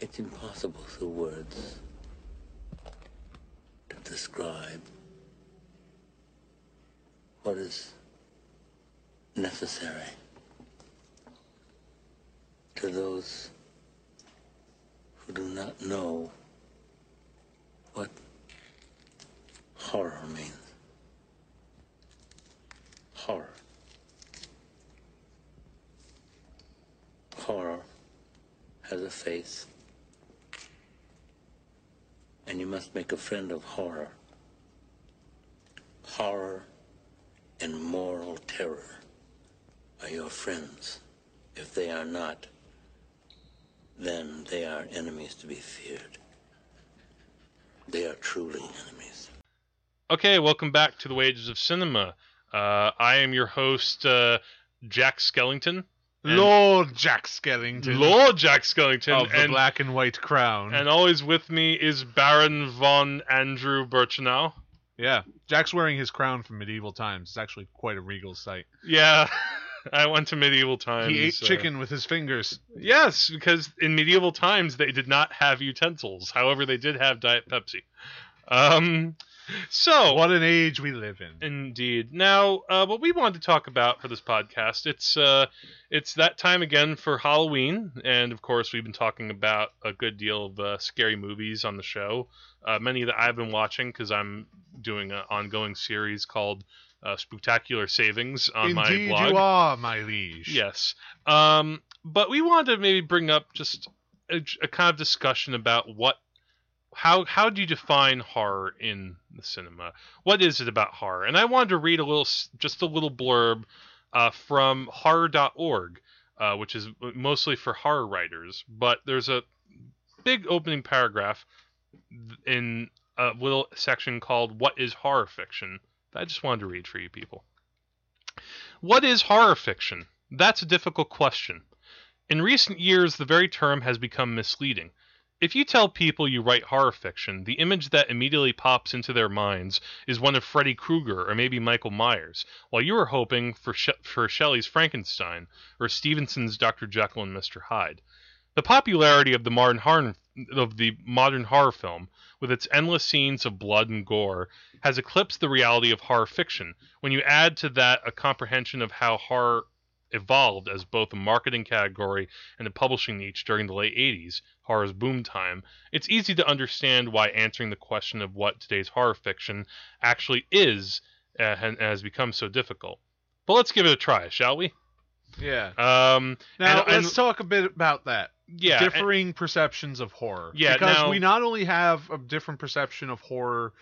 It's impossible through words to describe what is necessary to those who do not know what horror means. Horror. Horror has a face. And you must make a friend of horror. Horror and moral terror are your friends. If they are not, then they are enemies to be feared. They are truly enemies. Okay, welcome back to the Wages of Cinema. Uh, I am your host, uh, Jack Skellington. Lord Jack Skellington Lord Jack Skellington. of the and, black and white crown. and always with me is Baron von Andrew Birchenau. yeah, Jack's wearing his crown from medieval times. It's actually quite a regal sight. Yeah, I went to medieval times. he ate uh, chicken with his fingers. Yes, because in medieval times they did not have utensils. However, they did have Diet Pepsi. Um, so What an age we live in. Indeed. Now, uh, what we wanted to talk about for this podcast, it's uh, it's that time again for Halloween, and of course, we've been talking about a good deal of uh, scary movies on the show. Uh, many that I've been watching because I'm doing an ongoing series called uh, Spectacular Savings on my Indeed, blog. you are, my liege. Yes. Um, but we wanted to maybe bring up just a, a kind of discussion about what, how, how do you define horror in the cinema? What is it about horror? And I wanted to read a little, just a little blurb uh, from horror.org, uh, which is mostly for horror writers. But there's a big opening paragraph in a little section called "What is horror fiction?" that I just wanted to read for you people. What is horror fiction? That's a difficult question. In recent years, the very term has become misleading. If you tell people you write horror fiction, the image that immediately pops into their minds is one of Freddy Krueger or maybe Michael Myers, while you are hoping for, Sh- for Shelley's Frankenstein or Stevenson's Dr. Jekyll and Mr. Hyde. The popularity of the modern horror of the modern horror film, with its endless scenes of blood and gore, has eclipsed the reality of horror fiction. When you add to that a comprehension of how horror evolved as both a marketing category and a publishing niche during the late 80s, horror's boom time, it's easy to understand why answering the question of what today's horror fiction actually is uh, has become so difficult. But let's give it a try, shall we? Yeah. Um, Now and- let's talk a bit about that. yeah, and- differing perceptions of horror. Yeah, because now- we not only have a different perception of horror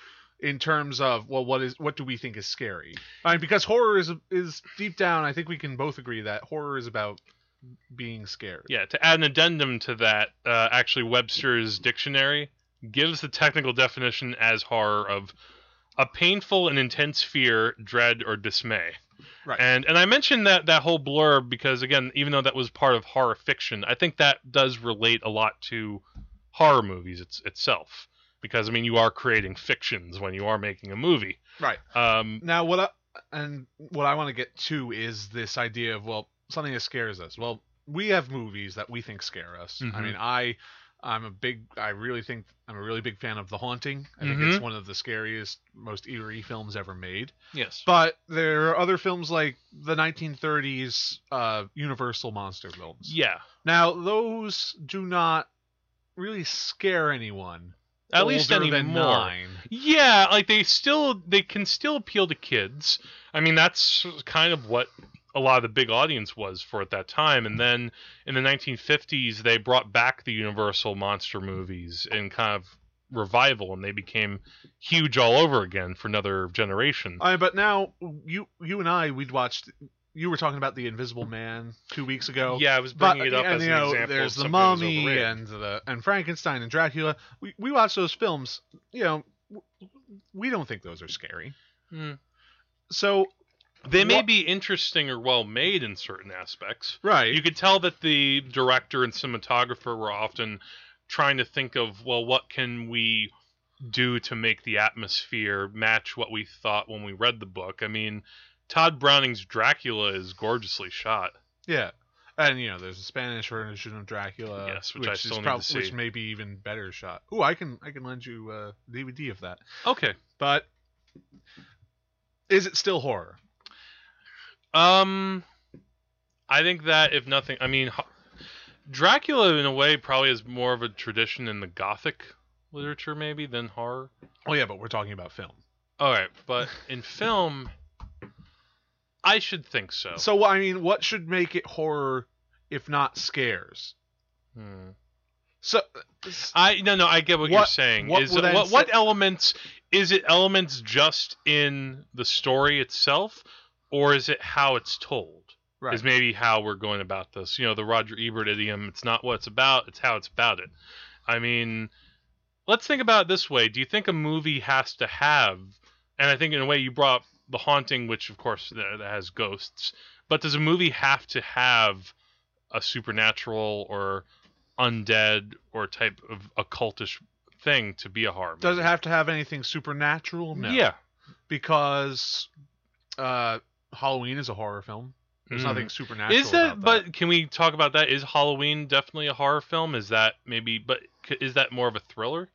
in terms of well, what is what do we think is scary? I mean, because horror is is deep down. I think we can both agree that horror is about being scared. Yeah, to add an addendum to that, uh, actually, Webster's dictionary gives the technical definition as horror of a painful and intense fear, dread, or dismay. Right. And and I mentioned that that whole blurb because again, even though that was part of horror fiction, I think that does relate a lot to horror movies it's, itself. Because I mean, you are creating fictions when you are making a movie. Right. Um, Now, what I and what I want to get to is this idea of well, something that scares us. Well, we have movies that we think scare us. I Mhm. mean, I I'm a big I really think I'm a really big fan of The Haunting. I think Mhm. it's one of the scariest, most eerie films ever made. yes. But there are other films like the 1930s uh, Universal monster films. Yeah. Now, those do not really scare anyone. At least older anymore. than nine. Yeah, like they still they can still appeal to kids. I mean, that's kind of what a lot of the big audience was for at that time. And then in the 1950s, they brought back the Universal monster movies in kind of revival, and they became huge all over again for another generation. I but now you you and I we'd watched. You were talking about the Invisible Man two weeks ago. yeah, I was But bringing it up and, as you an know, example. there's the something that was Mummy and the and Frankenstein and Dracula. We we watched those films. You know, we don't think those are scary. Hmm. So They may what- be interesting or well made in certain aspects. right, you could tell that the director and cinematographer were often trying to think of well what can we do to make the atmosphere match what we thought when we read the book i mean tod browning's dracula is gorgeously shot Yeah. And you know, there's a Spanish version of Dracula, Yes, which I is still need to see. which may be even better shot. Ooh, I can I can lend you a DVD of that. Okay. But is it still horror? Um, I think that if nothing, I mean, ho- Dracula in a way probably is more of a tradition in the Gothic literature maybe than horror. Oh yeah, but we're talking about film. All right, but in film, I should think so. So I mean, what should make it horror if not scares? Hmm. So I no no I get what, you're saying. what is it, what what elements is it elements just in the story itself, or is it how it's told? right. Is maybe how we're going about this. You know, the Roger Ebert idiom. It's not what it's about; it's how it's about it. I mean, let's think about it this way. Do you think a movie has to have? And I think in a way you brought up the haunting, which of course that, that has ghosts. But does a movie have to have a supernatural or undead or type of occultish thing to be a horror movie? Does it have to have anything supernatural? No. Yeah. because uh, Halloween is a horror film. There's Mhm. nothing supernatural. Is that, but can we talk about that? Is Halloween definitely a horror film? Is that maybe, but is that more of a thriller?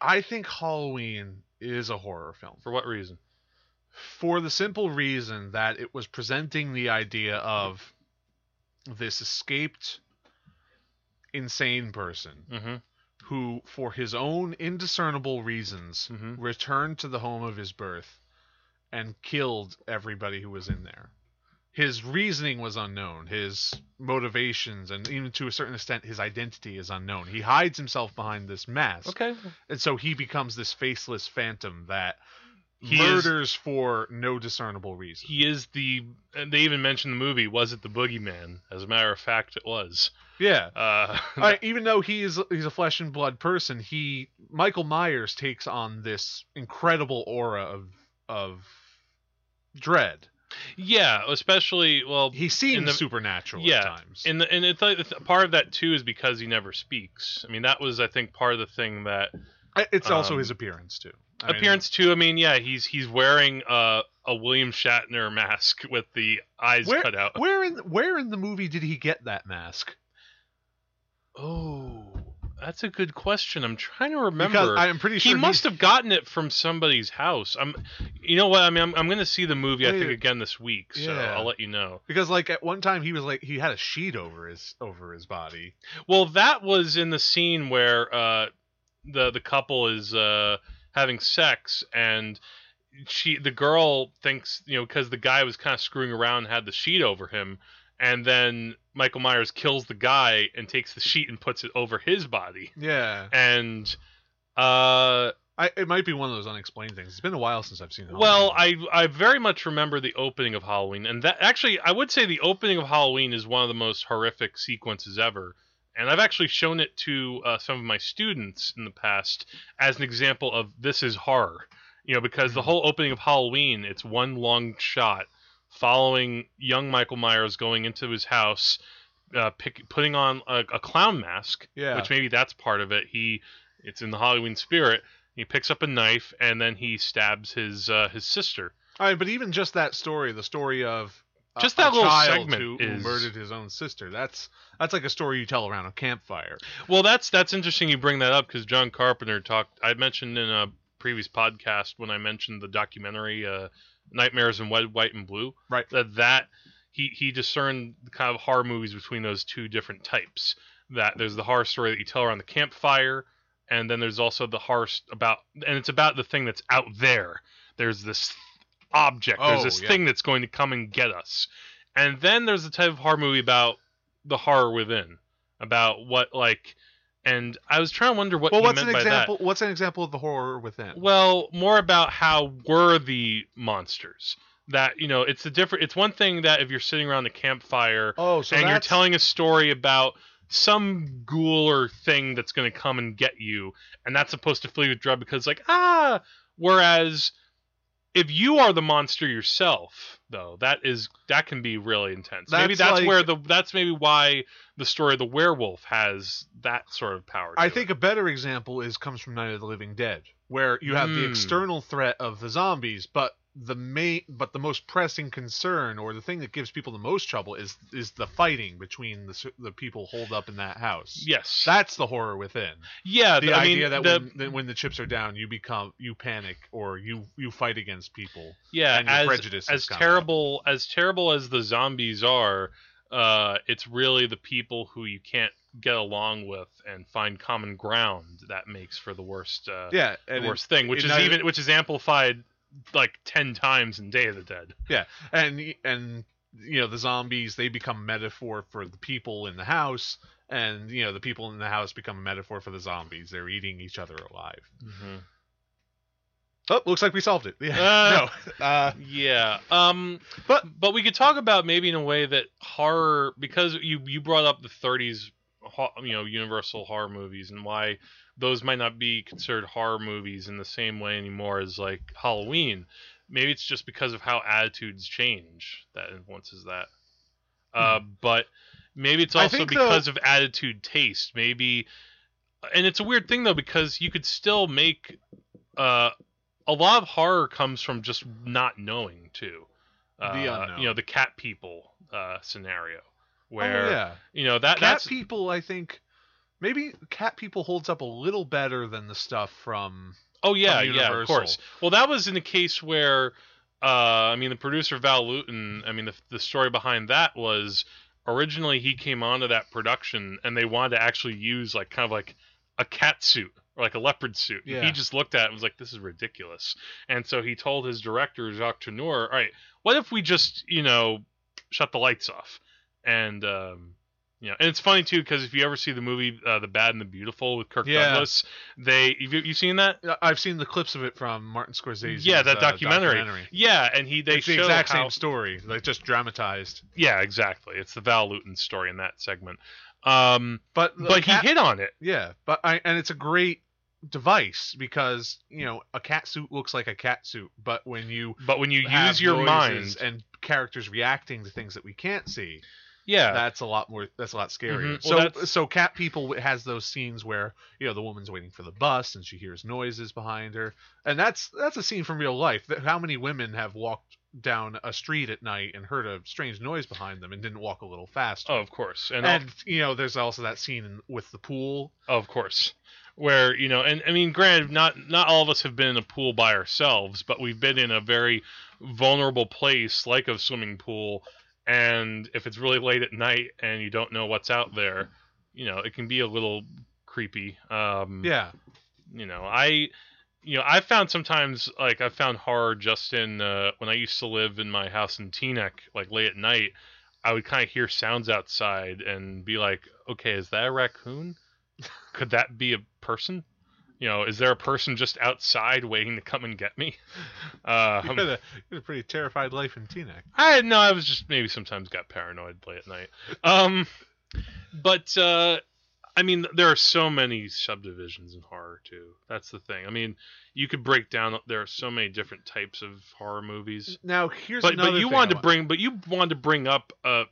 I think Halloween is a horror film For what reason? For the simple reason that it was presenting the idea of this escaped insane person Mm-hmm. who, for his own indiscernible reasons, Mhm. returned to the home of his birth and killed everybody who was in there. His reasoning was unknown. His motivations, and even to a certain extent, his identity is unknown. He hides himself behind this mask, Okay. and so he becomes this faceless phantom that He is- murders for no discernible reason. He is the. And they even mentioned the movie. Was it the Boogeyman? As a matter of fact, it was. yeah. Uh, I, even though he is he's a flesh and blood person, he Michael Myers takes on this incredible aura of of dread. yeah, especially well. He seems the- supernatural yeah, at times. And the, and it's like part of that too is because he never speaks. I mean, that was I think part of the thing that it's also um, his appearance too. I mean, appearance too. I mean, yeah, he's he's wearing uh, a William Shatner mask with the eyes where, cut out. where in where in the movie did he get that mask? Oh, that's a good question. I'm trying to remember. Because I'm pretty sure he must have gotten it from somebody's house. I'm, you know what? I mean, I'm, I'm going to see the movie. I think again this week, so Yeah. I'll let you know. because like at one time he was like he had a sheet over his over his body. Well, that was in the scene where uh, the the couple is uh, having sex, and she the girl thinks you know because the guy was kind of screwing around, and had the sheet over him, and then Michael Myers kills the guy and takes the sheet and puts it over his body, Yeah, and. Uh, I, it might be one of those unexplained things. It's been a while since I've seen. Well, I I very much remember the opening of Halloween, and that actually I would say the opening of Halloween is one of the most horrific sequences ever. And I've actually shown it to uh, some of my students in the past as an example of this is horror. You know, because the whole opening of Halloween, it's one long shot following young Michael Myers going into his house, uh, pick, putting on a, a clown mask, Yeah. which maybe that's part of it. He, it's in the Halloween spirit. He picks up a knife and then he stabs his uh, his sister. All right, but even just that story, the story of Just that little segment who, who is- murdered his own sister. That's that's like a story you tell around a campfire. Well, that's that's interesting you bring that up because John Carpenter talked. I mentioned in a previous podcast when I mentioned the documentary uh, Nightmares in Red, White, and Blue. Right. That that he he discerned kind of horror movies between those two different types. That there's the horror story that you tell around the campfire, and then there's also the horror about, and it's about the thing that's out there. There's this object. there's Oh, this yeah. thing that's going to come and get us. And then there's the type of horror movie about the horror within, about what like. And I was trying to wonder what Well, what's meant an by example? What's an example of the horror within? Well, more about how were the monsters. That you know, it's a different. It's one thing that if you're sitting around the campfire oh, so and you're telling a story about some ghoul or thing that's going to come and get you, and that's supposed to fill you with dread because, like, ah. Whereas, if you are the monster yourself, though, that is that can be really intense. maybe That's that's like- where the that's maybe why the story of the werewolf has that sort of power. To I it. think a better example is comes from Night of the Living Dead, where you have the Hmm. external threat of the zombies, but the main but the most pressing concern or the thing that gives people the most trouble is is the fighting between the the people holed up in that house. yes, That's the horror within. yeah. The idea mean, that the, when, that when the chips are down, you become you panic or you you fight against people. yeah, and your as prejudices as come up. terrible as terrible as the zombies are, uh, it's really the people who you can't get along with and find common ground that makes for the worst. Uh, Yeah, the and it- worst thing, which is even which is amplified like ten times in Day of the Dead. Yeah. And and you know the zombies they become metaphor for the people in the house and you know the people in the house become a metaphor for the zombies they're eating each other alive oh looks like we solved it yeah Uh, no uh Yeah. Um But- but we could talk about maybe in a way that horror because you you brought up the 30s you know universal horror movies and why those might not be considered horror movies in the same way anymore as like Halloween. Maybe it's just because of how attitudes change that influences that. Uh but maybe it's Hmm. Also because of attitude taste. Maybe and it's a weird thing though because you could still make uh a lot of horror comes from just not knowing too. Uh, The unknown. You know, the cat people uh, scenario, oh, where yeah you know that cat that's people i think maybe cat people holds up a little better than the stuff from oh yeah from yeah of course. Well, that was in a case where uh, I mean the producer Val Lewton. I mean the the story behind that was originally he came onto that production and they wanted to actually use like kind of like a cat suit or like a leopard suit. Yeah. He just looked at it and was like, "This is ridiculous." And so he told his director Jacques Tourneur, "All right, what if we just you know shut the lights off?" And um, know, and it's funny too because if you ever see the movie uh, The Bad and the Beautiful with Kirk Yeah. Douglas, they you you seen that? Uh, i've seen the clips of it from martin scorsese Yeah, that documentary. Yeah, and he they it's the exact how, same story like just dramatized Yeah, exactly. It's the Val Lewton story in that segment. Um, but but cat- he hit on it. Yeah, but I and it's a great device because you know a cat suit looks like a cat suit, but when you But when you use your mind, and characters reacting to things that we can't see, yeah, that's a lot more. That's a lot scarier. Mhm. Well, So that's- so cat people has those scenes where you know the woman's waiting for the bus and she hears noises behind her, and that's that's a scene from real life. How many women have walked down a street at night and heard a strange noise behind them and didn't walk a little faster. oh, of course, and, and you know, there's also that scene in, with the pool of course, where you know, and I mean, granted, not not all of us have been in a pool by ourselves, but we've been in a very vulnerable place like a swimming pool, and if it's really late at night and you don't know what's out there, you know, it can be a little creepy. Um, Yeah. you know i you know i found sometimes like i found horror just in uh, when i used to live in my house in teaneck like late at night i would kind of hear sounds outside and be like okay is that a raccoon could that be a person you know is there a person just outside waiting to come and get me uh You had, a, you had a pretty terrified life in Teaneck. I no, I was just maybe sometimes got paranoid late at night. Um, but uh, I mean, there are so many subdivisions in horror too. That's the thing. I mean, you could break down. There are so many different types of horror movies. Now here's But another but you thing wanted to bring, but you wanted to bring up uh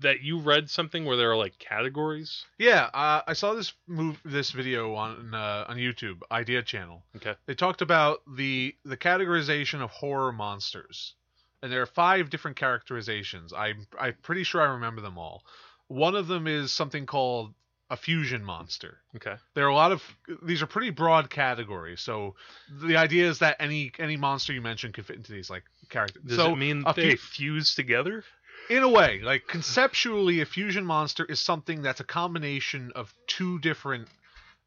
that you read something where there are like categories. Yeah, uh, I saw this move this video on uh, on YouTube Idea Channel. Okay. They talked about the the categorization of horror monsters, and there are five different characterizations. I'm I'm pretty sure I remember them all. One of them is something called a fusion monster. Okay. There are a lot of these are pretty broad categories. So the idea is that any any monster you mention could fit into these like characters. Does so it mean they fu- fuse together? In a way, like conceptually, a fusion monster is something that's a combination of two different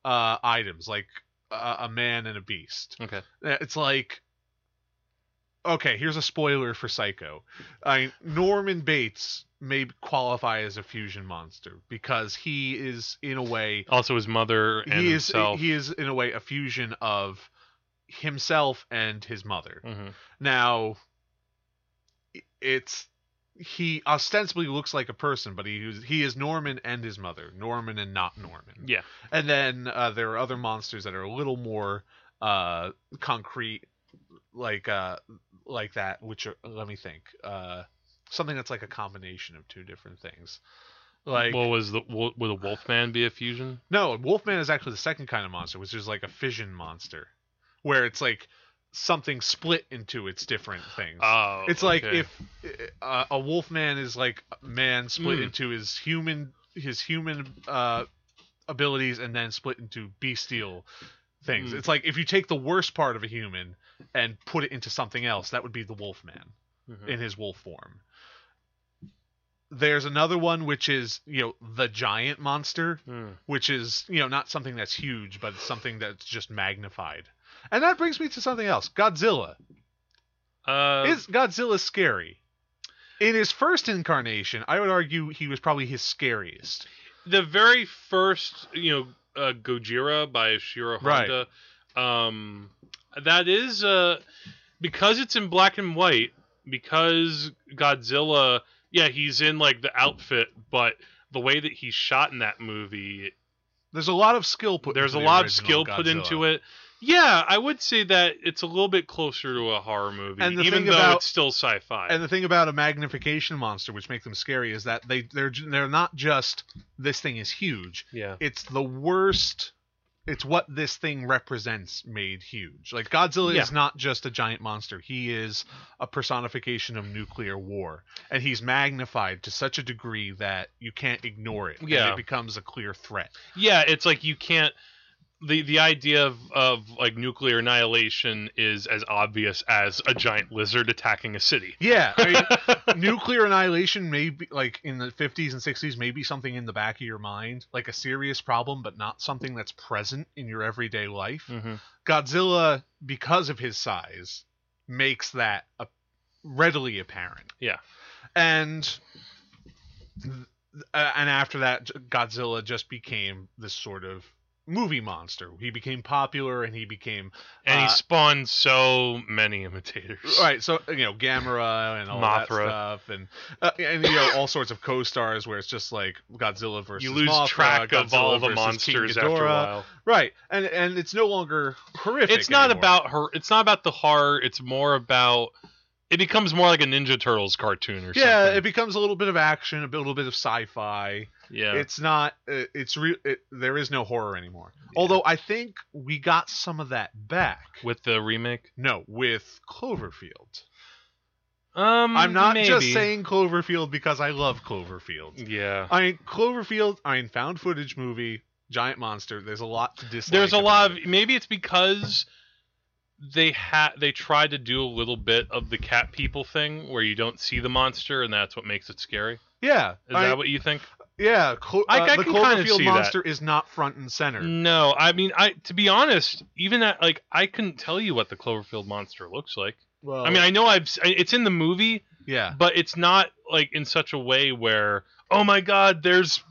uh, items, like a, a man and a beast. Okay. Uh, It's like, okay, here's a spoiler for Psycho. I Norman Bates may qualify as a fusion monster because he is in a way Also, his mother and he is himself. he is in a way a fusion of himself and his mother. hmm Now, it's he ostensibly looks like a person, but he is- he is Norman and his mother, Norman and not Norman. Yeah. And then uh, there are other monsters that are a little more uh, concrete, like uh, like that. Which are let me think, uh, something that's like a combination of two different things. Like what was the would a Wolfman be a fusion? no, Wolfman is actually the second kind of monster, which is like a fission monster, where it's like something split into its different things. Oh, it's like okay. if uh, a wolf man is like man split Mm. into his human his human uh, abilities and then split into bestial things. Mm. It's like if you take the worst part of a human and put it into something else, that would be the wolf man Mhm. in his wolf form. There's another one which is, you know, the giant monster, Mm. which is, you know, not something that's huge, but something that's just magnified. And that brings me to something else. Godzilla. Uh, Is Godzilla scary? In his first incarnation, I would argue he was probably his scariest. the very first, you know, uh, Gojira by Ishiro Right. Honda. Um, that is uh, because it's in black and white. Because Godzilla, yeah, he's in like the outfit, but the way that he's shot in that movie, There's a lot of skill put. there's a lot of skill put Godzilla. into it. Yeah, I would say that it's a little bit closer to a horror movie, And the even thing though about- it's still sci-fi. And the thing about a magnification monster, which makes them scary, is that they they're they're not just this thing is huge. yeah, It's the worst. It's what this thing represents made huge. Like Godzilla Yeah. is not just a giant monster. He is a personification of nuclear war, and he's magnified to such a degree that you can't ignore it. and Yeah. it becomes a clear threat. yeah, it's like you can't. The, the idea of, of like nuclear annihilation is as obvious as a giant lizard attacking a city. Yeah, I mean, nuclear annihilation may be like in the 50s and 60s may be something in the back of your mind like a serious problem but not something that's present in your everyday life Mhm. godzilla because of his size makes that a, readily apparent Yeah. and uh, and after that godzilla just became this sort of movie monster he became popular and he became And he Uh, spawned so many imitators. Right, so you know Gamera and all that Mothra. stuff, and uh, and you know all sorts of co-stars where it's just like Godzilla versus You lose Mothra, track of Godzilla all the monsters after a while. Right, and and it's no longer horrific. It's not anymore. about her. It's not about the horror. It's more about. It becomes more like a Ninja Turtles cartoon or something. yeah, something. it becomes a little bit of action, a bit- little bit of sci-fi. yeah. It's not. uh, It's real. It, there is no horror anymore. Although I think we got some of that back. with the remake. No, with Cloverfield. Um, I'm not just saying Cloverfield because I love Cloverfield. Yeah. I mean, Cloverfield. I mean, found footage movie, giant monster. There's a lot to dislike. There's a lot of it. maybe it's because they had they tried to do a little bit of the cat people thing where you don't see the monster and that's what makes it scary. Yeah, Is I- that what you think? yeah. Clo- I- uh, I the Cloverfield monster is not front and center. No, I mean, I to be honest, even at like I couldn't tell you what the Cloverfield monster looks like. Well, I mean, I know I've it's in the movie, yeah. but it's not like in such a way where oh my god, there's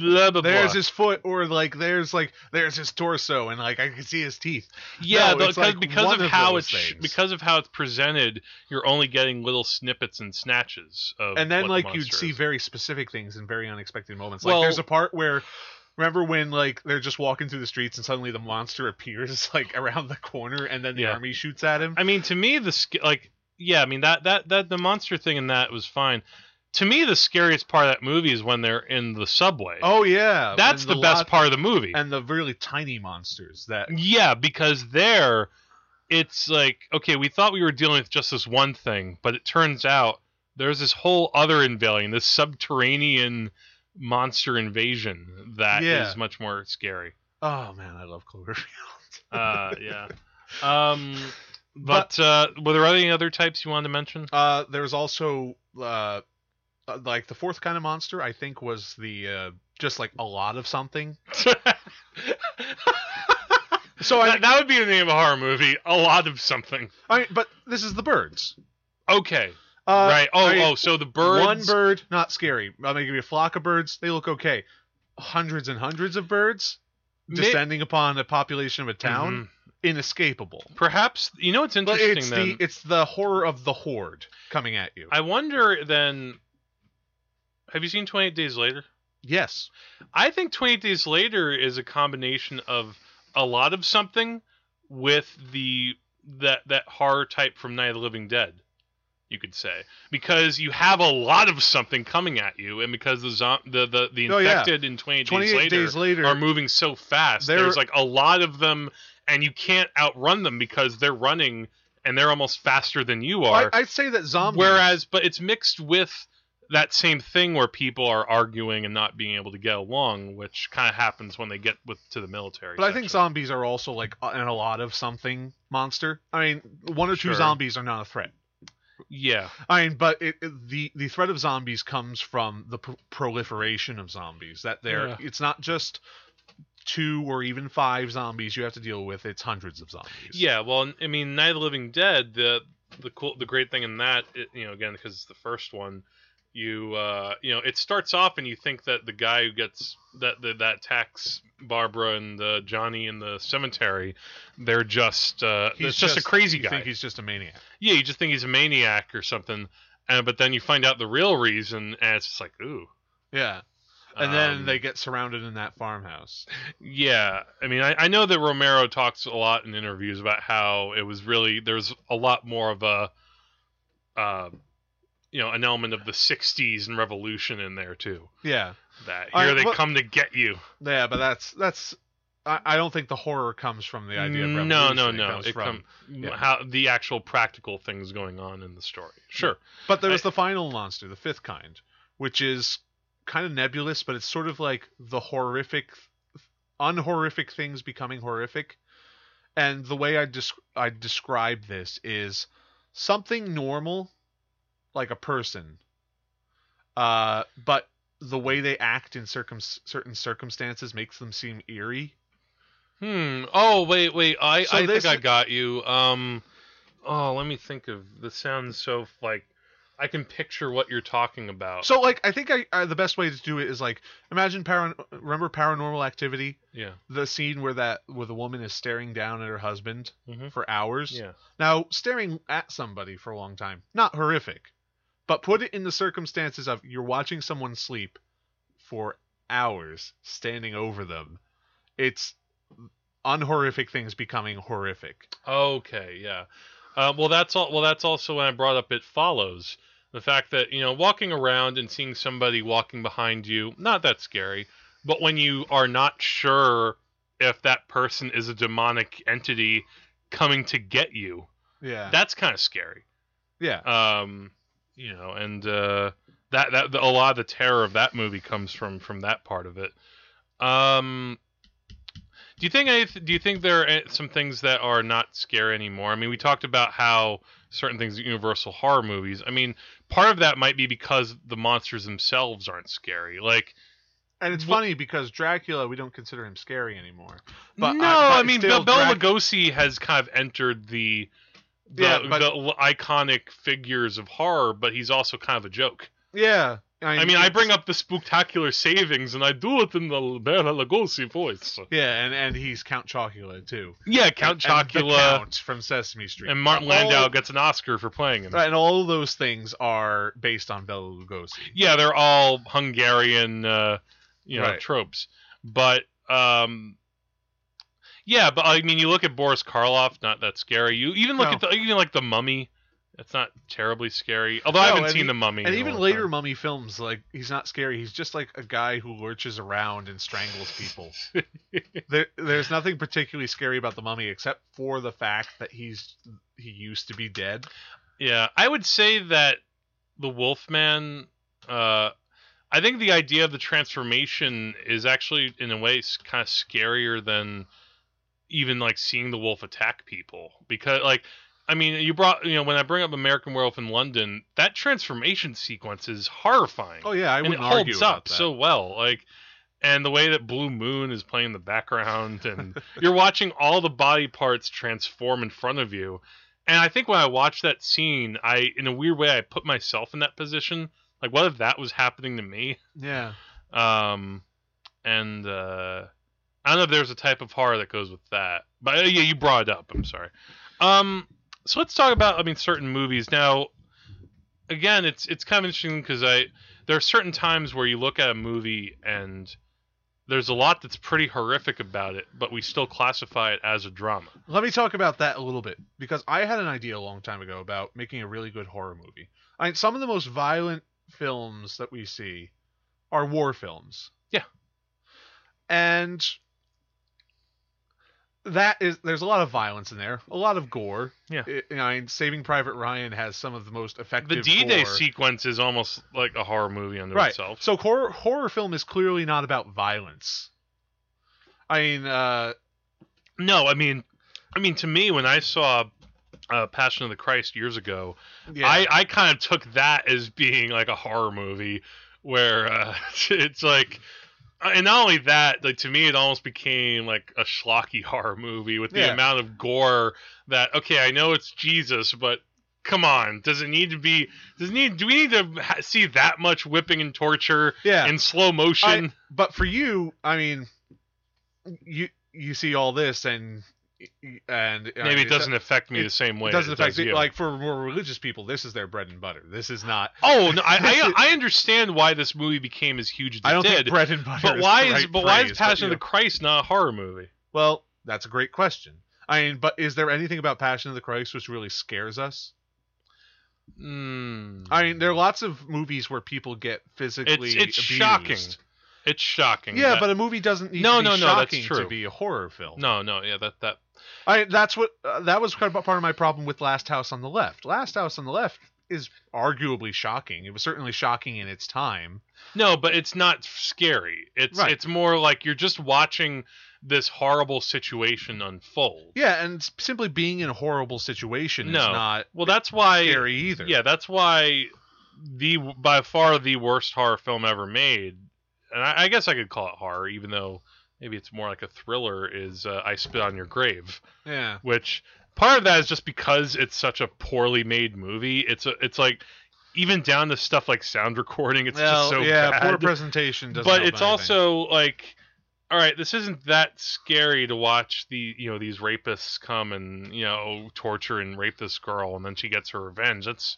blah blah There's blah. his foot, or like there's like there's his torso, and like I can see his teeth. yeah, no, it's like because of of how it's things. because of how it's presented, you're only getting little snippets and snatches of and then what the like you'd see is. very specific things in very unexpected moments. Well- like there's a part where. Remember when like they're just walking through the streets and suddenly the monster appears like around the corner and then the Yeah. army shoots at him? I mean, to me, the like, yeah, I mean that that that the monster thing in that was fine. To me, the scariest part of that movie is when they're in the subway. oh yeah, that's and the, best lot- part of the movie. and the really tiny monsters that yeah, because there, it's like okay, we thought we were dealing with just this one thing, but it turns out there's this whole other invasion, this subterranean monster invasion that is Yeah. much more scary. oh man i love cloverfield Uh, yeah. Um, but, uh, were there any other types you wanted to mention? uh there's also uh uh, like the fourth kind of monster i think was the uh just like a lot of something so I, that, that would be the name of a horror movie. A lot of something. I but this is the birds Okay. uh, right. Oh, I- oh. So the birds. one bird not scary i'm gonna give you a flock of birds they look okay hundreds and hundreds of birds descending upon a population of a town Mhm. inescapable Perhaps you know what's but interesting it's then. the it's the horror of the horde coming at you I wonder then. Have you seen Twenty Eight Days Later? yes I think Twenty Eight Days Later is a combination of a lot of something with the that that horror type from Night of the Living Dead. You could say because you have a lot of something coming at you, and because the zom- the the, the Oh, yeah. infected in Twenty Eight 28 Days Later days later are moving so fast. There's like a lot of them, and you can't outrun them because they're running and they're almost faster than you are. I, I'd say that zombies. Whereas, but it's mixed with that same thing where people are arguing and not being able to get along, which kind of happens when they get with to the military. But I think zombies are also like an a lot of something monster. I mean, one or two zombies are not a threat. yeah, I mean, but it, it- the the threat of zombies comes from the pr- proliferation of zombies. That they're Yeah. it's not just two or even five zombies you have to deal with. It's hundreds of zombies. yeah. Well, I mean, Night of the Living Dead. The the cool, the great thing in that, it, you know, again because it's the first one. You uh, you know, it starts off and you think that the guy who gets that that, that attacks Barbara and uh, Johnny in the cemetery, they're just uh, it's just, a crazy you guy. think he's just a maniac. yeah, you just think he's a maniac or something, and but then you find out the real reason, and it's just like, ooh. Yeah. And then Um, they get surrounded in that farmhouse. yeah, I mean, I, I know that Romero talks a lot in interviews about how it was really there's a lot more of a, uh, you know, an element of the '60s and revolution in there too. Yeah. That I- here they what- come to get you. Yeah, but that's that's. I, I don't think the horror comes from the idea of revolution. no, no, It no. comes It from, come yeah. how the actual practical things going on in the story. Sure. But there was I- the final monster, the fifth kind, which is kind of nebulous, but it's sort of like the horrific, unhorrific things becoming horrific. And the way I desc- I describe this is something normal, like a person, uh, but the way they act in circum- certain circumstances makes them seem eerie. Hmm. Oh wait, wait. I So I think I got you. Um. Oh, let me think of. This sounds so like. I can picture what you're talking about. So, like, I think I, I the best way to do it is like imagine paran- remember Paranormal Activity. yeah. the scene where that where the woman is staring down at her husband Mhm. for hours. Yeah. Now, staring at somebody for a long time, not horrific, but put it in the circumstances of you're watching someone sleep for hours, standing over them. It's unhorrific things becoming horrific. Okay. Yeah. Uh, well, that's all. Well, that's also when I brought up it follows the fact that you know walking around and seeing somebody walking behind you, not that scary, but when you are not sure if that person is a demonic entity coming to get you, Yeah. that's kind of scary. yeah. um you know and uh that that a lot of the terror of that movie comes from from that part of it. Um do you think any, do you think there are some things that are not scary anymore? I mean we talked about how certain things universal horror movies i mean part of that might be because the monsters themselves aren't scary. Like and it's Well- funny because Dracula, we don't consider him scary anymore. But no I- but i, mean still Bela Drac- Lugosi has kind of entered the the, Yeah, but- the iconic figures of horror, but he's also kind of a joke. Yeah. I mean, I bring up the spectacular savings, and I do it in the Bela Lugosi voice. Yeah, and, and he's Count Chocula too. Yeah, Count And Chocula Count from Sesame Street. and Martin All- Landau gets an Oscar for playing him. Right, and all of those things are based on Bela Lugosi. Yeah, they're all Hungarian, uh, you know, Right. tropes. But um, yeah, but I mean, you look at Boris Karloff, not that scary. You even look No. at the, even like the Mummy. It's not terribly scary. Although I haven't seen he- the Mummy. And even later time. mummy films, like he's not scary. He's just like a guy who lurches around and strangles people. there, there's nothing particularly scary about the mummy except for the fact that he's he used to be dead. Yeah, I would say that the Wolfman. Uh, I think the idea of the transformation is actually, in a way, kind of scarier than even like seeing the wolf attack people. Because, like, I mean, you brought, you know, when I bring up American Werewolf in London, that transformation sequence is horrifying. Oh yeah, I wouldn't it argue holds about up that. so well. Like, and the way that Blue Moon is playing in the background, and you're watching all the body parts transform in front of you. And I think when I watched that scene, I, in a weird way, I put myself in that position. Like, what if that was happening to me? yeah, Um, and uh, I don't know if there's a type of horror that goes with that. But uh, yeah, you brought it up. I'm sorry. Um, so let's talk about, I mean, certain movies now. Again, it's it's kind of interesting because I there are certain times where you look at a movie and there's a lot that's pretty horrific about it, but we still classify it as a drama. let me talk about that a little bit because I had an idea a long time ago about making a really good horror movie. I mean, some of the most violent films that we see are war films. Yeah. And that is there's a lot of violence in there, a lot of gore. Yeah. It- you know, I mean, Saving Private Ryan has some of the most effective. The. D-Day gore. sequence is almost like a horror movie unto right. itself. So horror horror film is clearly not about violence. I mean, uh, No, I mean, I mean, to me, when I saw uh, Passion of the Christ years ago, yeah, I I kind of took that as being like a horror movie where uh, it's like. And not only that, like to me, it almost became like a schlocky horror movie with the Yeah. amount of gore that. Okay, I know it's Jesus, but come on, does it need to be? Does it need? Do we need to ha- see that much whipping and torture yeah. in slow motion? but for you, I mean, you you see all this and and I Maybe mean, it doesn't affect me it the same way. It doesn't it affect does. Like for more religious people, this is their bread and butter. This is not. Oh no, I, I I understand why this movie became as huge as it I don't did. think bread and butter. but is why is right but why is Passion you of the. Christ not a horror movie? Well, that's a great question. I mean, but is there anything about Passion of the Christ which really scares us? Mm. I mean, there are lots of movies where people get physically it's it's shocking. It's shocking. Yeah, that- but a movie doesn't need No, to be no, no, that's shocking true. to be a horror film. no, no, yeah, that that I that's what uh, that was kind of part of my problem with Last House on the Left. Last House on the Left is arguably shocking. It was certainly shocking in its time. no, but it's not scary. It's Right. it's more like you're just watching this horrible situation unfold. Yeah, and simply being in a horrible situation No. is not Well, that's why scary either. Yeah, that's why the by far the worst horror film ever made, and I, I guess I could call it horror, even though maybe it's more like a thriller. Is uh, I Spit on Your Grave, yeah. which part of that is just because it's such a poorly made movie. It's a, it's like even down to stuff like sound recording. It's well, just so yeah, bad. poor presentation doesn't but it's anything. also like all right this isn't that scary to watch the you know these rapists come and you know torture and rape this girl and then she gets her revenge that's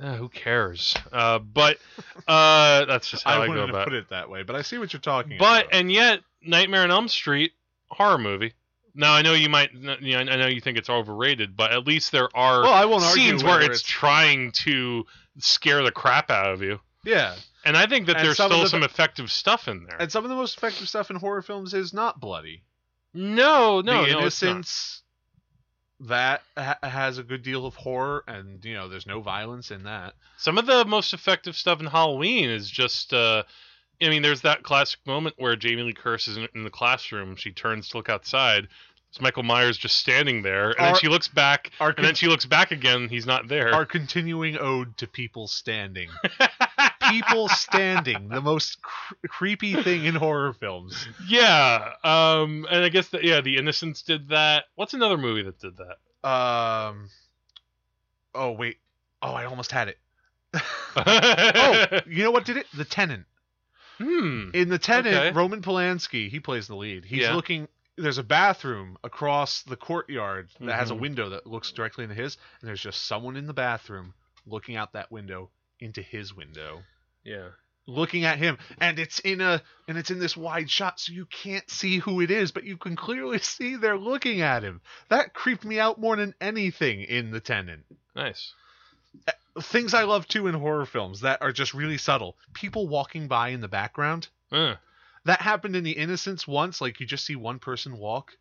uh, who cares uh, but uh, that's just how I I, go about put it that way, but I see what you're talking about. but about. and yet nightmare on elm street horror movie now i know you might you know, i know you think it's overrated but at least there are well, I won't scenes where whether it's, trying to scare the crap out of you yeah, and i think that And there's some still the- some effective stuff in there and some of the most effective stuff in horror films is not bloody. No, no, the no, it's innocence that ha- has a good deal of horror, and you know, there's no violence in that. Some of the most effective stuff in Halloween is just. uh I mean, there's that classic moment where Jamie Lee Curtis is in, in the classroom. She turns to look outside. It's Michael Myers just standing there, and then she looks back, Our and then she looks back again. He's not there. our continuing ode to people standing. people standing, the most cr- creepy thing in horror films. yeah, um, and I guess that yeah, The Innocents did that. What's another movie that did that? Um. Oh wait. Oh, I almost had it. oh, you know what did it? The Tenant. hmm. In the Tenant, Okay. Roman Polanski, he plays the lead. He's Yeah. looking. There's a bathroom across the courtyard that has a Mhm. window that looks directly into his, and there's just someone in the bathroom looking out that window into his window, Yeah. looking at him, and it's in a and it's in this wide shot, so you can't see who it is, but you can clearly see they're looking at him. That creeped me out more than anything in the Tenant. Nice. Things I love too in horror films that are just really subtle. People walking by in the background. Uh, that happened in the Innocents once like you just see one person walk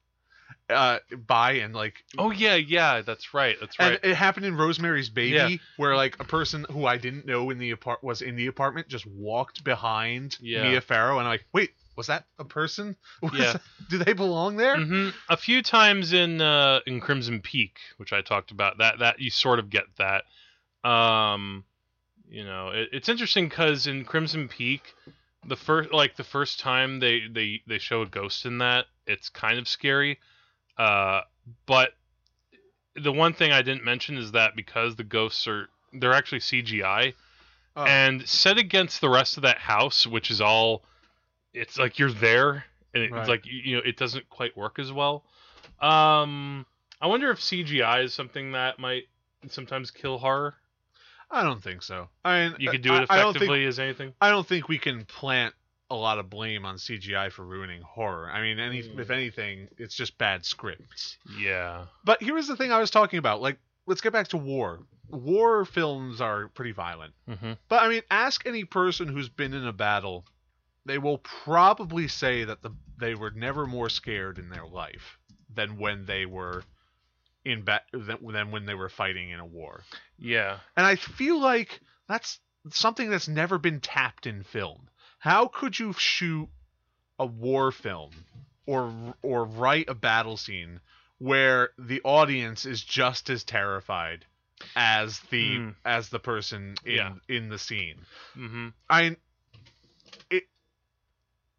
uh by and like oh yeah, yeah. That's right. That's and right. it happened in rosemary's baby Yeah. where like a person who i didn't know in the apart was in the apartment just walked behind Yeah. mia farrow and i'm like wait was that a person Was Yeah. that- do they belong there hmm A few times in uh, in Crimson Peak, which I talked about, that that you sort of get that. Um, you know, it, it's interesting because in Crimson Peak, the first like the first time they they they show a ghost in that, it's kind of scary. Uh, but the one thing I didn't mention is that because the ghosts are they're actually CGI, Oh. and set against the rest of that house, which is all, it's like you're there, and it's Right. like you, you know it doesn't quite work as well. Um, I wonder if CGI is something that might sometimes kill horror. i don't think so i mean You could do I- it I don't think effectively as anything. I don't think we can plant a lot of blame on CGI for ruining horror. I mean, any Mm. if anything, it's just bad scripts. Yeah. But here's the thing I was talking about. Like, let's get back to war. War films are pretty violent. hmm But I mean, ask any person who's been in a battle, they will probably say that the they were never more scared in their life than when they were in ba- than, than when they were fighting in a war. Yeah. And I feel like that's something that's never been tapped in film. How could you shoot a war film or or write a battle scene where the audience is just as terrified as the Hmm. as the person in Yeah. in the scene? Mm-hmm. I it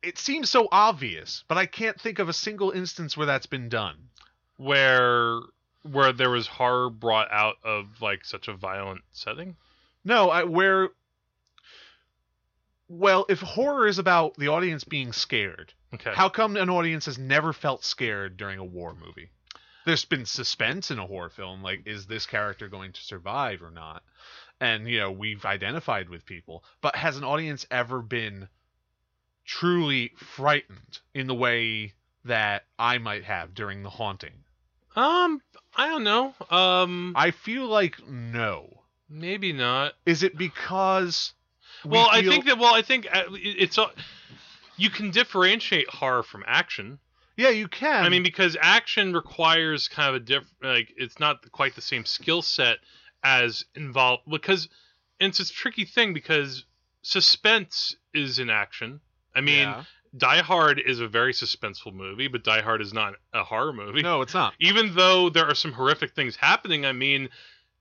it seems so obvious, but I can't think of a single instance where that's been done. Where where there was horror brought out of like such a violent setting. No, I, where. Well, if horror is about the audience being scared, Okay. how come an audience has never felt scared during a war movie? There's been suspense in a horror film, like is this character going to survive or not? And you know we've identified with people, but has an audience ever been truly frightened in the way that I might have during the haunting? Um, I don't know. Um, I feel like no. maybe not. Is it because? We Well, I think that. Well, I think uh, it's a. You can differentiate horror from action. yeah, you can. I mean, because action requires kind of a diff. Like, it's not quite the same skill set as involved. Because and it's a tricky thing because suspense is in action. I mean, Yeah. Die Hard is a very suspenseful movie, but Die Hard is not a horror movie. no, it's not. even though there are some horrific things happening, I mean,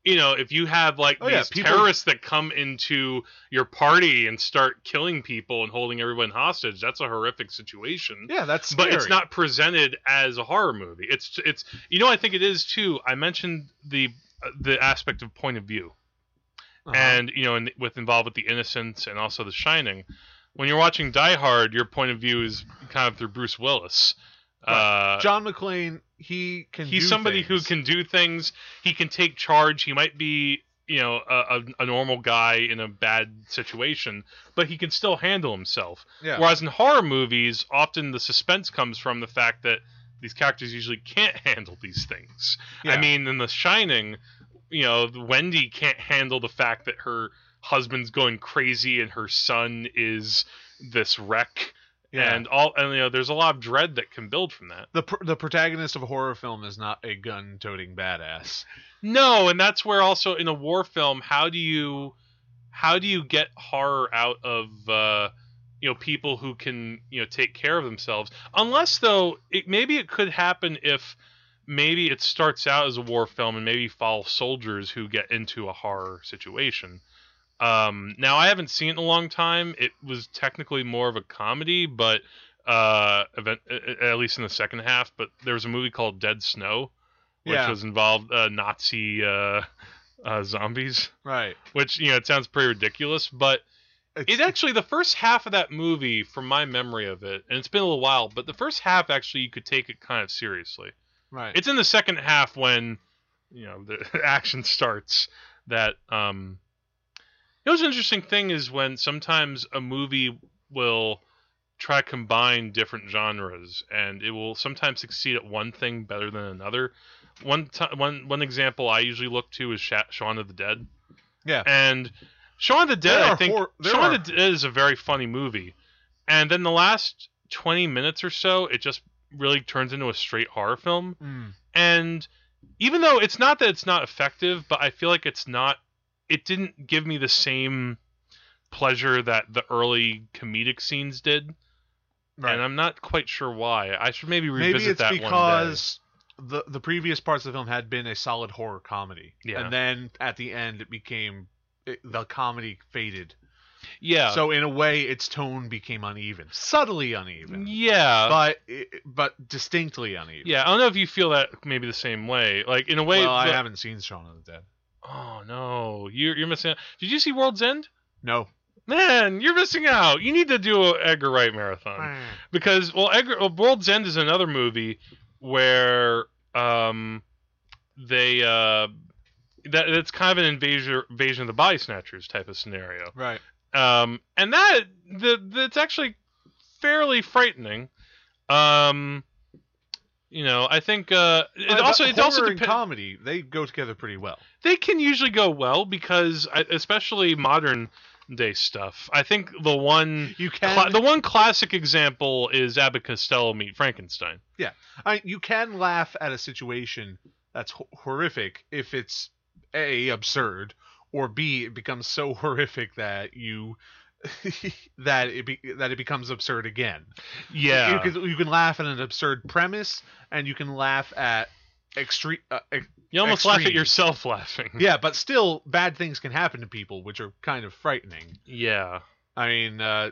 you know, if you have like Oh, yeah, these people- terrorists that come into your party and start killing people and holding everyone hostage, that's a horrific situation. Yeah, that's But it's not presented as a horror movie. It's it's you know I think it is too. I mentioned the uh, the aspect of point of view Uh-huh. and you know and with involved with the innocence and also the shining when you're watching die hard your point of view is kind of through bruce willis uh, John McClane, he can. he's somebody who can do things he can take charge he might be you know a, a, a normal guy in a bad situation but he can still handle himself Yeah. whereas in horror movies often the suspense comes from the fact that these characters usually can't handle these things Yeah. i mean in the shining you know wendy can't handle the fact that her husband's going crazy and her son is this wreck Yeah. and all and you know there's a lot of dread that can build from that the pr- the protagonist of a horror film is not a gun-toting badass. No, and that's where also in a war film, how do you how do you get horror out of uh, you know people who can you know take care of themselves? Unless though, it, maybe it could happen if maybe it starts out as a war film and maybe follows soldiers who get into a horror situation. Um, now I haven't seen it in a long time. It was technically more of a comedy, but uh, event, at least in the second half. But there was a movie called Dead Snow which Yeah. was involved uh, Nazi uh, uh, zombies. Right. Which you know it sounds pretty ridiculous, but It's, it actually the first half of that movie, from my memory of it, and it's been a little while, but the first half actually you could take it kind of seriously. right. It's in the second half when you know the action starts that um. You know, an interesting thing is when sometimes a movie will try to combine different genres, and it will sometimes succeed at one thing better than another. One ti one one example I usually look to is Sha- Shaun of the Dead, yeah. and Shaun of the Dead I think hor- Shaun are- of the Dead is a very funny movie, and then the last twenty minutes or so, it just really turns into a straight horror film Mm. and even though it's not that it's not effective but i feel like it's not it didn't give me the same pleasure that the early comedic scenes did Right. and i'm not quite sure why i should maybe Maybe revisit it's that because the the previous parts of the film had been a solid horror comedy, Yeah. and then at the end it became it, the comedy faded. yeah So in a way, its tone became uneven, subtly uneven, yeah but but distinctly uneven. yeah i don't know if you feel that maybe the same way like in a way well, I the- haven't seen Shaun of the Dead. Oh no. You're, you're missing out. Did you see world's end? No. man you're missing out. You need to do a edgar wright marathon. Because well, Edgar, well, World's End is another movie where um they uh that it's kind of an invasion invasion of the body snatchers type of scenario. Right. um and that the that's actually fairly frightening. Um you know i think uh it also it also depends comedy they go together pretty well. They can usually go well because especially modern day stuff. I think the one You can cla- the one classic example is Abbott Costello meet Frankenstein. Yeah, I, you can laugh at a situation that's ho- horrific if it's a absurd or b it becomes so horrific that you that it be, that it becomes absurd again. Yeah. you can, you can laugh at an absurd premise and you can laugh at extreme uh, ex- You almost laugh at yourself laughing. yeah but still bad things can happen to people which are kind of frightening Yeah. i mean uh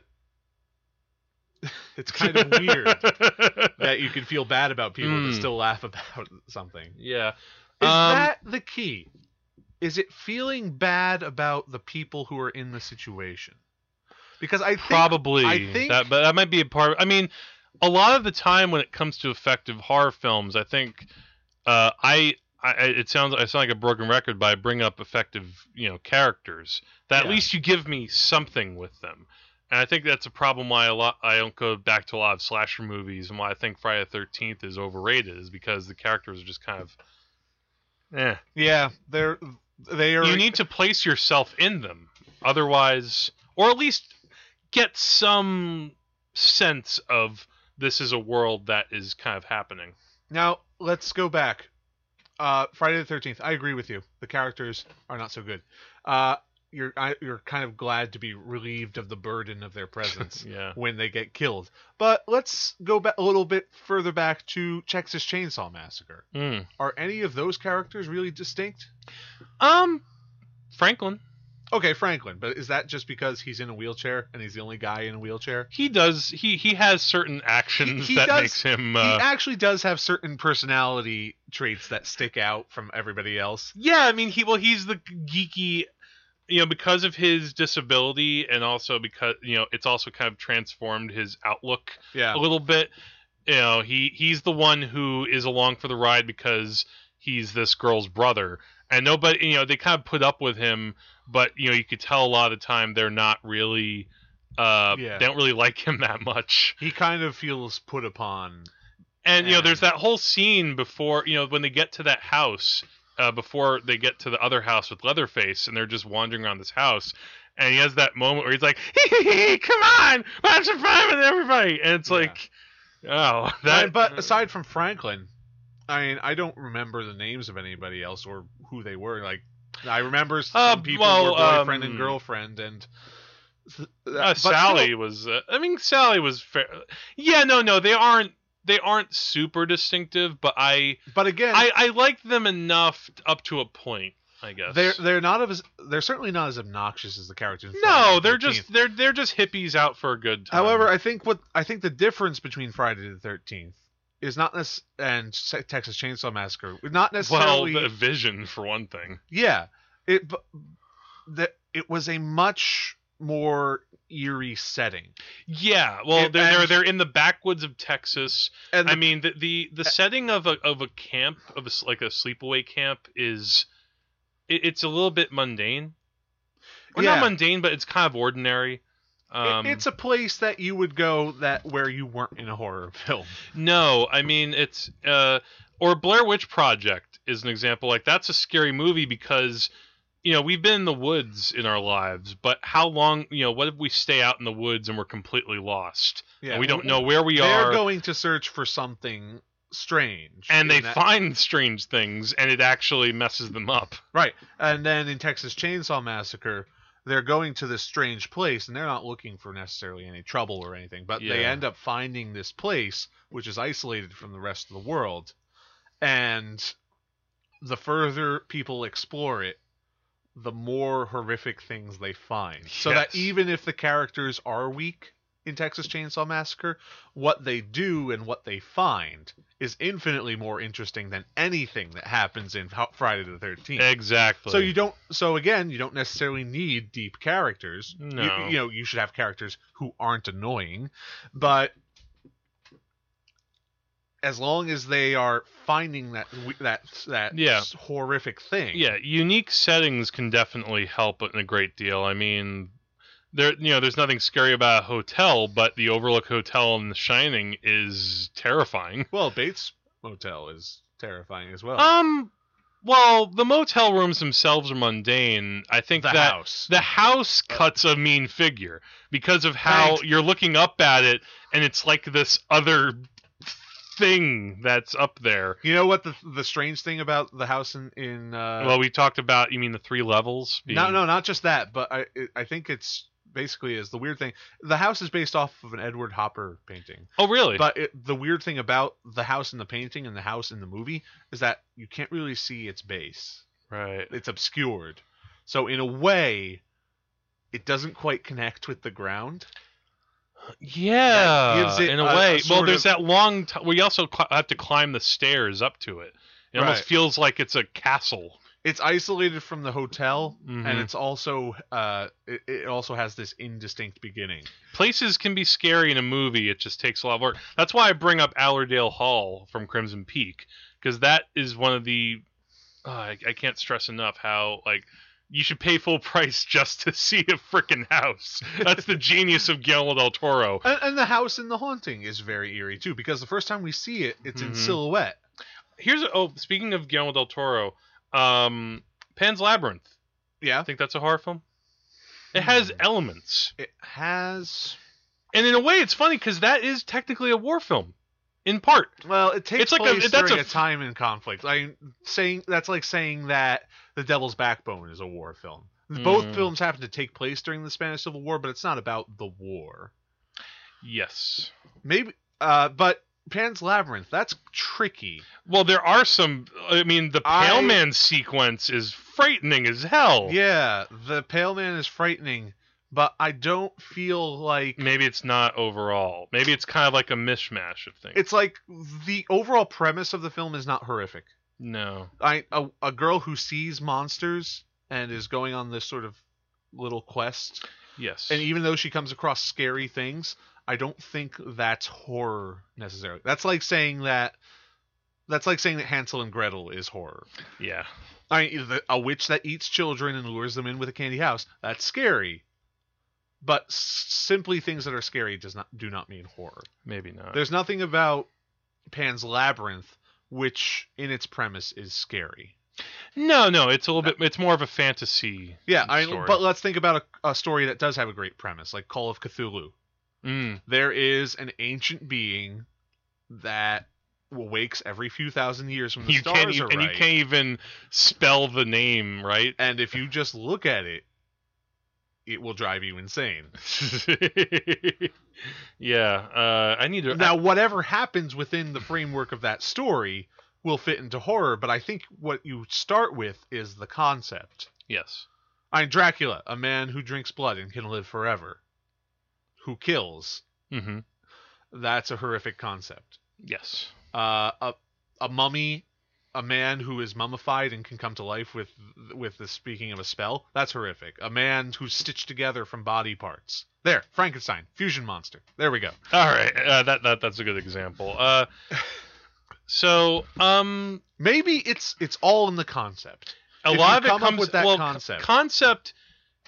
it's kind of weird that you can feel bad about people Mm. but still laugh about something yeah. Is Um, that the key? Is it feeling bad about the people who are in the situation? Because I think, Probably I think- that, but that might be a part. I mean, a lot of the time when it comes to effective horror films, I think uh, I, I it sounds I sound like a broken record, but I bring up effective you know characters that at least you give me something with them. And I think that's a problem why a lot I don't go back to a lot of slasher movies and why I think Friday the Thirteenth is overrated is because the characters are just kind of, eh. yeah, they're they are. you need to place yourself in them otherwise or at least get some sense of this is a world that is kind of happening now let's go back. Uh, Friday the Thirteenth. I agree with you. The characters are not so good. Uh, you're I, you're kind of glad to be relieved of the burden of their presence. yeah when they get killed. But let's go back a little bit further back to Texas Chainsaw Massacre. Mm. Are any of those characters really distinct? um franklin Okay, Franklin, but is that just because he's in a wheelchair and he's the only guy in a wheelchair? he does he he has certain actions he that does- makes him he uh, actually does have certain personality traits that stick out from everybody else. yeah i mean he well he's the geeky you know because of his disability and also because you know it's also kind of transformed his outlook Yeah. a little bit. You know, he he's the one who is along for the ride because he's this girl's brother, and nobody, you know, they kind of put up with him, but you know, you could tell a lot of the time they're not really, uh, Yeah. they don't really like him that much. He kind of feels put upon. And you know, there's that whole scene before, you know, when they get to that house, uh, before they get to the other house with Leatherface, and they're just wandering around this house. And he has that moment where he's like, "Come on, have some fun with everybody," and it's Yeah. like, oh, That, that. but aside from Franklin, I mean, I don't remember the names of anybody else or who they were. Like, I remember some Uh, people well, were boyfriend um, and girlfriend, and Uh, but Sally still- was. Uh, I mean, Sally was fair. Yeah, no, no, they aren't. They aren't super distinctive, but I, but again, I, I like them enough up to a point. I guess they're they're not as they're certainly not as obnoxious as the characters. no, the they're 13th. just they're they're just hippies out for a good time. However, I think what I think the difference between Friday the Thirteenth is not this and Texas Chainsaw Massacre, not necessarily well, the vision for one thing. yeah, it the, it was a much more eerie setting, Yeah, well, It- they're, they're they're in the backwoods of Texas. and I mean, the the, the setting of a of a camp of a, like a sleepaway camp is it, it's a little bit mundane. Or Yeah. not mundane, but it's kind of ordinary. Um, it's a place that you would go that where you weren't in a horror film. no, I mean it's uh, or Blair Witch Project is an example. Like that's a scary movie because you know we've been in the woods in our lives, but how long? You know, what if we stay out in the woods and we're completely lost? Yeah, and we don't know where we are. They're going to search for something strange, and they that- find strange things and it actually messes them up Right. And then in Texas Chainsaw Massacre, they're going to this strange place and they're not looking for necessarily any trouble or anything, but they end up finding this place which is isolated from the rest of the world. And the further people explore it, the more horrific things they find. So that even if the characters are weak in Texas Chainsaw Massacre, what they do and what they find is infinitely more interesting than anything that happens in Friday the 13th. exactly So you don't. So again, you don't necessarily need deep characters. You- No. You, know, you should have characters who aren't annoying, but as long as they are finding that that that Yeah. horrific thing. yeah unique settings can definitely help in a great deal i mean there you know there's nothing scary about a hotel but the overlook hotel in the shining is terrifying Well, Bates Motel is terrifying as well. um Well, the motel rooms themselves are mundane. I think The that house. the house cuts a mean figure because of how Thanks. you're looking up at it and it's like this other thing that's up there. You know what the the strange thing about the house in in uh, well, we talked about you mean the three levels? Being, no no not just that, but I I think it's basically is the weird thing. The house is based off of an Edward Hopper painting, Oh, really? but it, the weird thing about the house in the painting and the house in the movie is that you can't really see its base. right. It's obscured, so in a way, it doesn't quite connect with the ground. Yeah, in a, a- a way. well, there's of- that long. T- we also cl- have to climb the stairs up to it. It almost feels like it's a castle. It's isolated from the hotel, Mhm. and it's also uh, it, it also has this indistinct beginning. Places can be scary in a movie. It just takes a lot of work. That's why I bring up Allerdale Hall from Crimson Peak because that is one of the. Uh, I, I can't stress enough how like you should pay full price just to see a freaking house. That's the genius of Guillermo del Toro. And, and the house in the haunting is very eerie too, because the first time we see it, it's in Mhm. silhouette. Here's a, oh, speaking of Guillermo del Toro, um, Pan's Labyrinth. Yeah, I think that's a horror film. It has Hmm. elements, it has. and in a way, it's funny because that is technically a war film, in part. Well, it takes It's like a- place that's during a a, time in conflict. I saying that's like saying that The Devil's Backbone is a war film. Both Mm. films happen to take place during the Spanish Civil War, but it's not about the war. Yes. Maybe, uh, but Pan's Labyrinth that's tricky. Well, there are some. I mean, the I- Pale Man sequence is frightening as hell. Yeah, the Pale Man is frightening, but I don't feel like Maybe it's not overall. Maybe it's kind of like a mishmash of things. it's like the overall premise of the film is not horrific. no. I a, a girl who sees monsters and is going on this sort of little quest, Yes. and even though she comes across scary things, I don't think that's horror necessarily. That's like saying that. That's like saying that Hansel and Gretel is horror. yeah. I mean, the, a witch that eats children and lures them in with a candy house. That's scary. But s- simply things that are scary does not do not mean horror. Maybe not. There's nothing about Pan's Labyrinth which in its premise is scary. no, no. It's a little uh, bit. It's more of a fantasy. Yeah, I but let's think about a, a story that does have a great premise, like Call of Cthulhu. Mm, There is an ancient being that wakes every few thousand years when the you stars can't. are and you can't even spell the name right. and if you just look at it, it will drive you insane. yeah. Uh, I need to. Now, whatever happens within the framework of that story will fit into horror, but I think what you start with is the concept. yes. I mean, Dracula, a man who drinks blood and can live forever, who kills. Mm-hmm. That's a horrific concept. Yes. Uh, a a mummy, a man who is mummified and can come to life with with the speaking of a spell. That's horrific. A man who's stitched together from body parts. There, Frankenstein, fusion monster. There we go. All right. Uh, that that that's a good example. Uh, so um, Maybe it's it's all in the concept. a If lot of it comes with that well, concept. concept.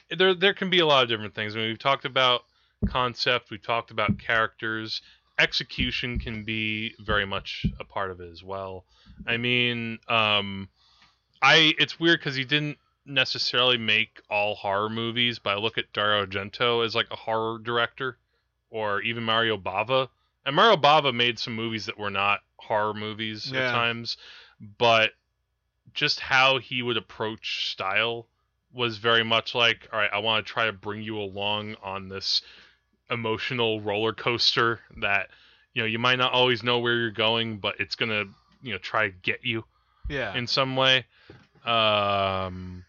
There there can be a lot of different things. I mean, we've talked about concept. We've talked about characters. Execution can be very much a part of it as well. I mean, um, I it's weird because he didn't necessarily make all horror movies, but I look at Dario Argento as like a horror director, or even Mario Bava. And Mario Bava made some movies that were not horror movies Yeah. at times, but just how he would approach style was very much like, all right, I want to try to bring you along on this emotional roller coaster that you know you might not always know where you're going, but it's gonna you know try to get you Yeah. in some way. Um,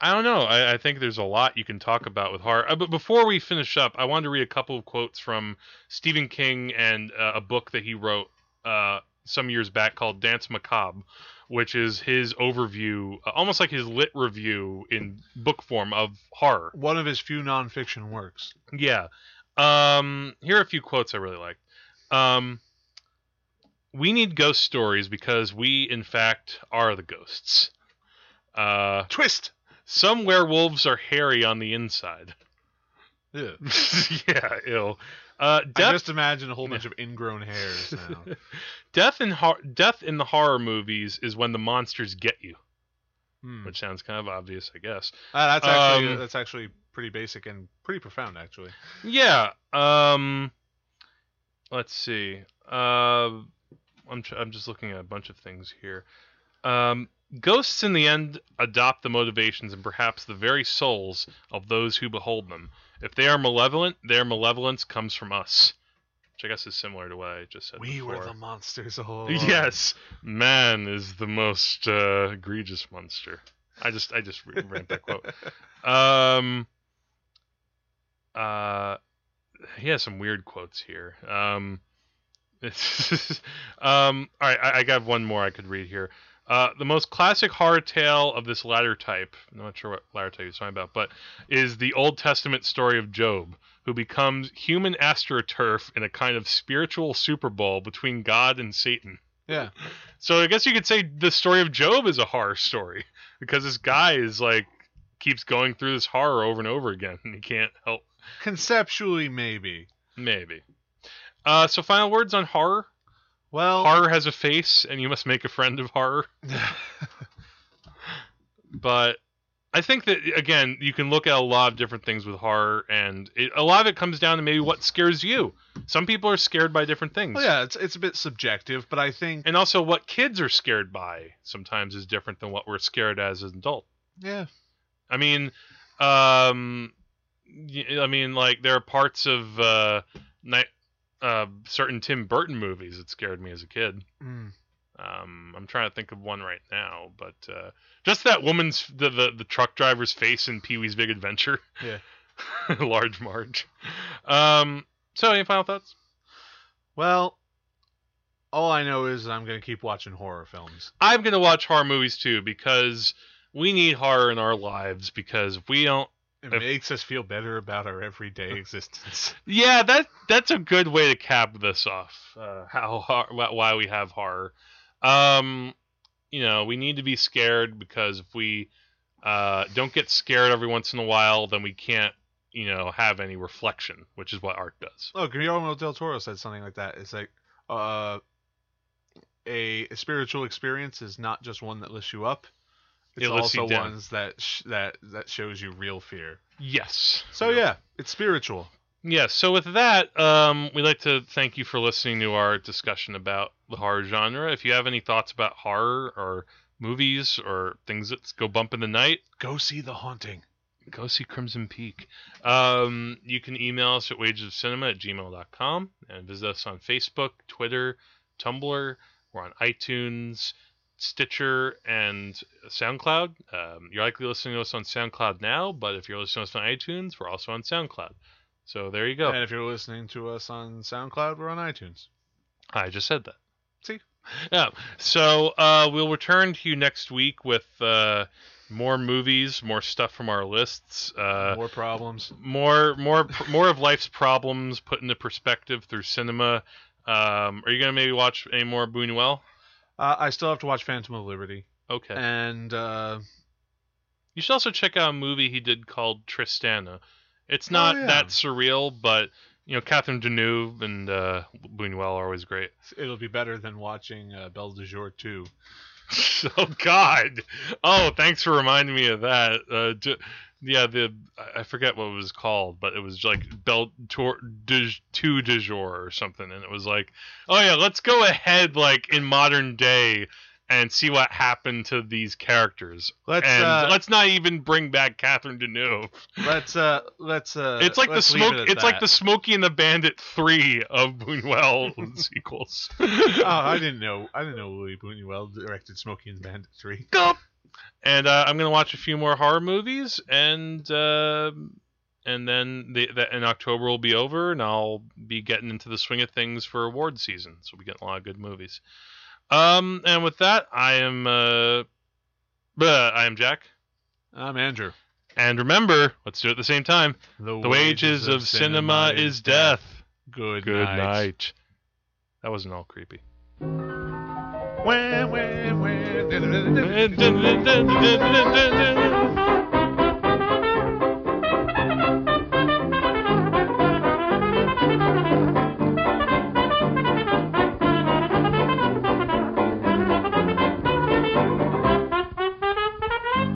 I don't know. I, I think there's a lot you can talk about with horror. Uh, but before we finish up, I wanted to read a couple of quotes from Stephen King and uh, a book that he wrote uh, some years back called Danse Macabre, which is his overview, uh, almost like his lit review in book form of horror. One of his few nonfiction works. Yeah. Um, here are a few quotes I really like. Um, we need ghost stories because we, in fact, are the ghosts. Uh, Twist. some werewolves are hairy on the inside. Yeah. yeah, ill. Uh, I just imagine a whole bunch of ingrown hairs now. death in hor- death in the horror movies is when the monsters get you, Hmm. which sounds kind of obvious, I guess. Uh, that's actually Um, that's actually pretty basic and pretty profound, actually. Yeah. Um. Let's see. Uh, I'm tr- I'm just looking at a bunch of things here. Um, ghosts in the end adopt the motivations and perhaps the very souls of those who behold them. If they are malevolent, their malevolence comes from us, which I guess is similar to what I just said. We before. were the monsters all along. Yes, man is the most uh, egregious monster. I just I just re- ran that quote. Um. Uh, he has some weird quotes here. Um, um. All right, I, I got one more I could read here. Uh, the most classic horror tale of this latter type, I'm not sure what latter type he's talking about, but is the Old Testament story of Job, who becomes human astroturf in a kind of spiritual Super Bowl between God and Satan. Yeah. So I guess you could say the story of Job is a horror story because this guy is like keeps going through this horror over and over again, and he can't help. Conceptually, maybe. Maybe. Uh, so final words on horror. Well, Horror has a face, and you must make a friend of horror. But I think that again, you can look at a lot of different things with horror, and it, a lot of it comes down to maybe what scares you. Some people are scared by different things. well, yeah, it's it's a bit subjective, but I think And also, what kids are scared by sometimes is different than what we're scared as an adult. yeah, I mean, um, I mean, like there are parts of uh, night, uh, certain Tim Burton movies that scared me as a kid. mm, Um, I'm trying to think of one right now, but uh, just that woman's the, the the truck driver's face in Pee Wee's Big Adventure. Yeah. Large Marge. Um, so any final thoughts? well, all I know is I'm gonna keep watching horror films. I'm gonna watch horror movies too because we need horror in our lives because if we don't It If- makes us feel better about our everyday existence. Yeah, that that's a good way to cap this off. Uh, how hor- why we have horror. Um, you know, we need to be scared because if we uh, don't get scared every once in a while, then we can't, you know, have any reflection, which is what art does. Oh, Guillermo del Toro said something like that. It's like, uh, a, a spiritual experience is not just one that lifts you up. It's It also ones that sh- that that shows you real fear. Yes. So yeah, it's spiritual. Yeah, so with that, um, we'd like to thank you for listening to our discussion about the horror genre. If you have any thoughts about horror or movies or things that go bump in the night, Go see The Haunting. go see Crimson Peak. Um, you can email us at wagesofcinema at gmail.com and visit us on Facebook, Twitter, Tumblr. We're on iTunes, Stitcher, and SoundCloud. Um, you're likely listening to us on SoundCloud now, but if you're listening to us on iTunes, we're also on SoundCloud. So there you go. And if you're listening to us on SoundCloud, we're on iTunes. I just said that. See? Yeah. So uh, we'll return to you next week with uh, more movies, more stuff from our lists. Uh, More problems. more more more of life's problems put into perspective through cinema. Um, are you gonna maybe watch any more Buñuel? Uh, I still have to watch Phantom of Liberty, Okay. and uh, You should also check out a movie he did called Tristana. It's not yeah. that surreal, but you know Catherine Deneuve and uh, Buñuel are always great. it'll be better than watching uh, Belle de Jour too. oh God! Oh, thanks for reminding me of that. Uh, yeah, the I- forget what it was called, but it was like Bel Tour de, Two de jour or something, and it was like, oh yeah, let's go ahead like in modern day and see what happened to these characters, Let's and uh, let's not even bring back Catherine Deneuve. let's uh let's uh it's like the smoke. it It's like the Smokey and the Bandit three of Buñuel sequels. oh, I didn't know. I didn't know Louis Buñuel directed Smokey and the Bandit 3. Go. And uh, I'm gonna watch a few more horror movies, and uh, and then the, the in October will be over, and I'll be getting into the swing of things for award season. So we get a lot of good movies. Um, and with that, I am uh, bleh, I am Jack, I'm Andrew. and remember, let's do it at the same time. The wages of cinema is death. Good, Good night. night. That wasn't all creepy. Wah, wah, wah.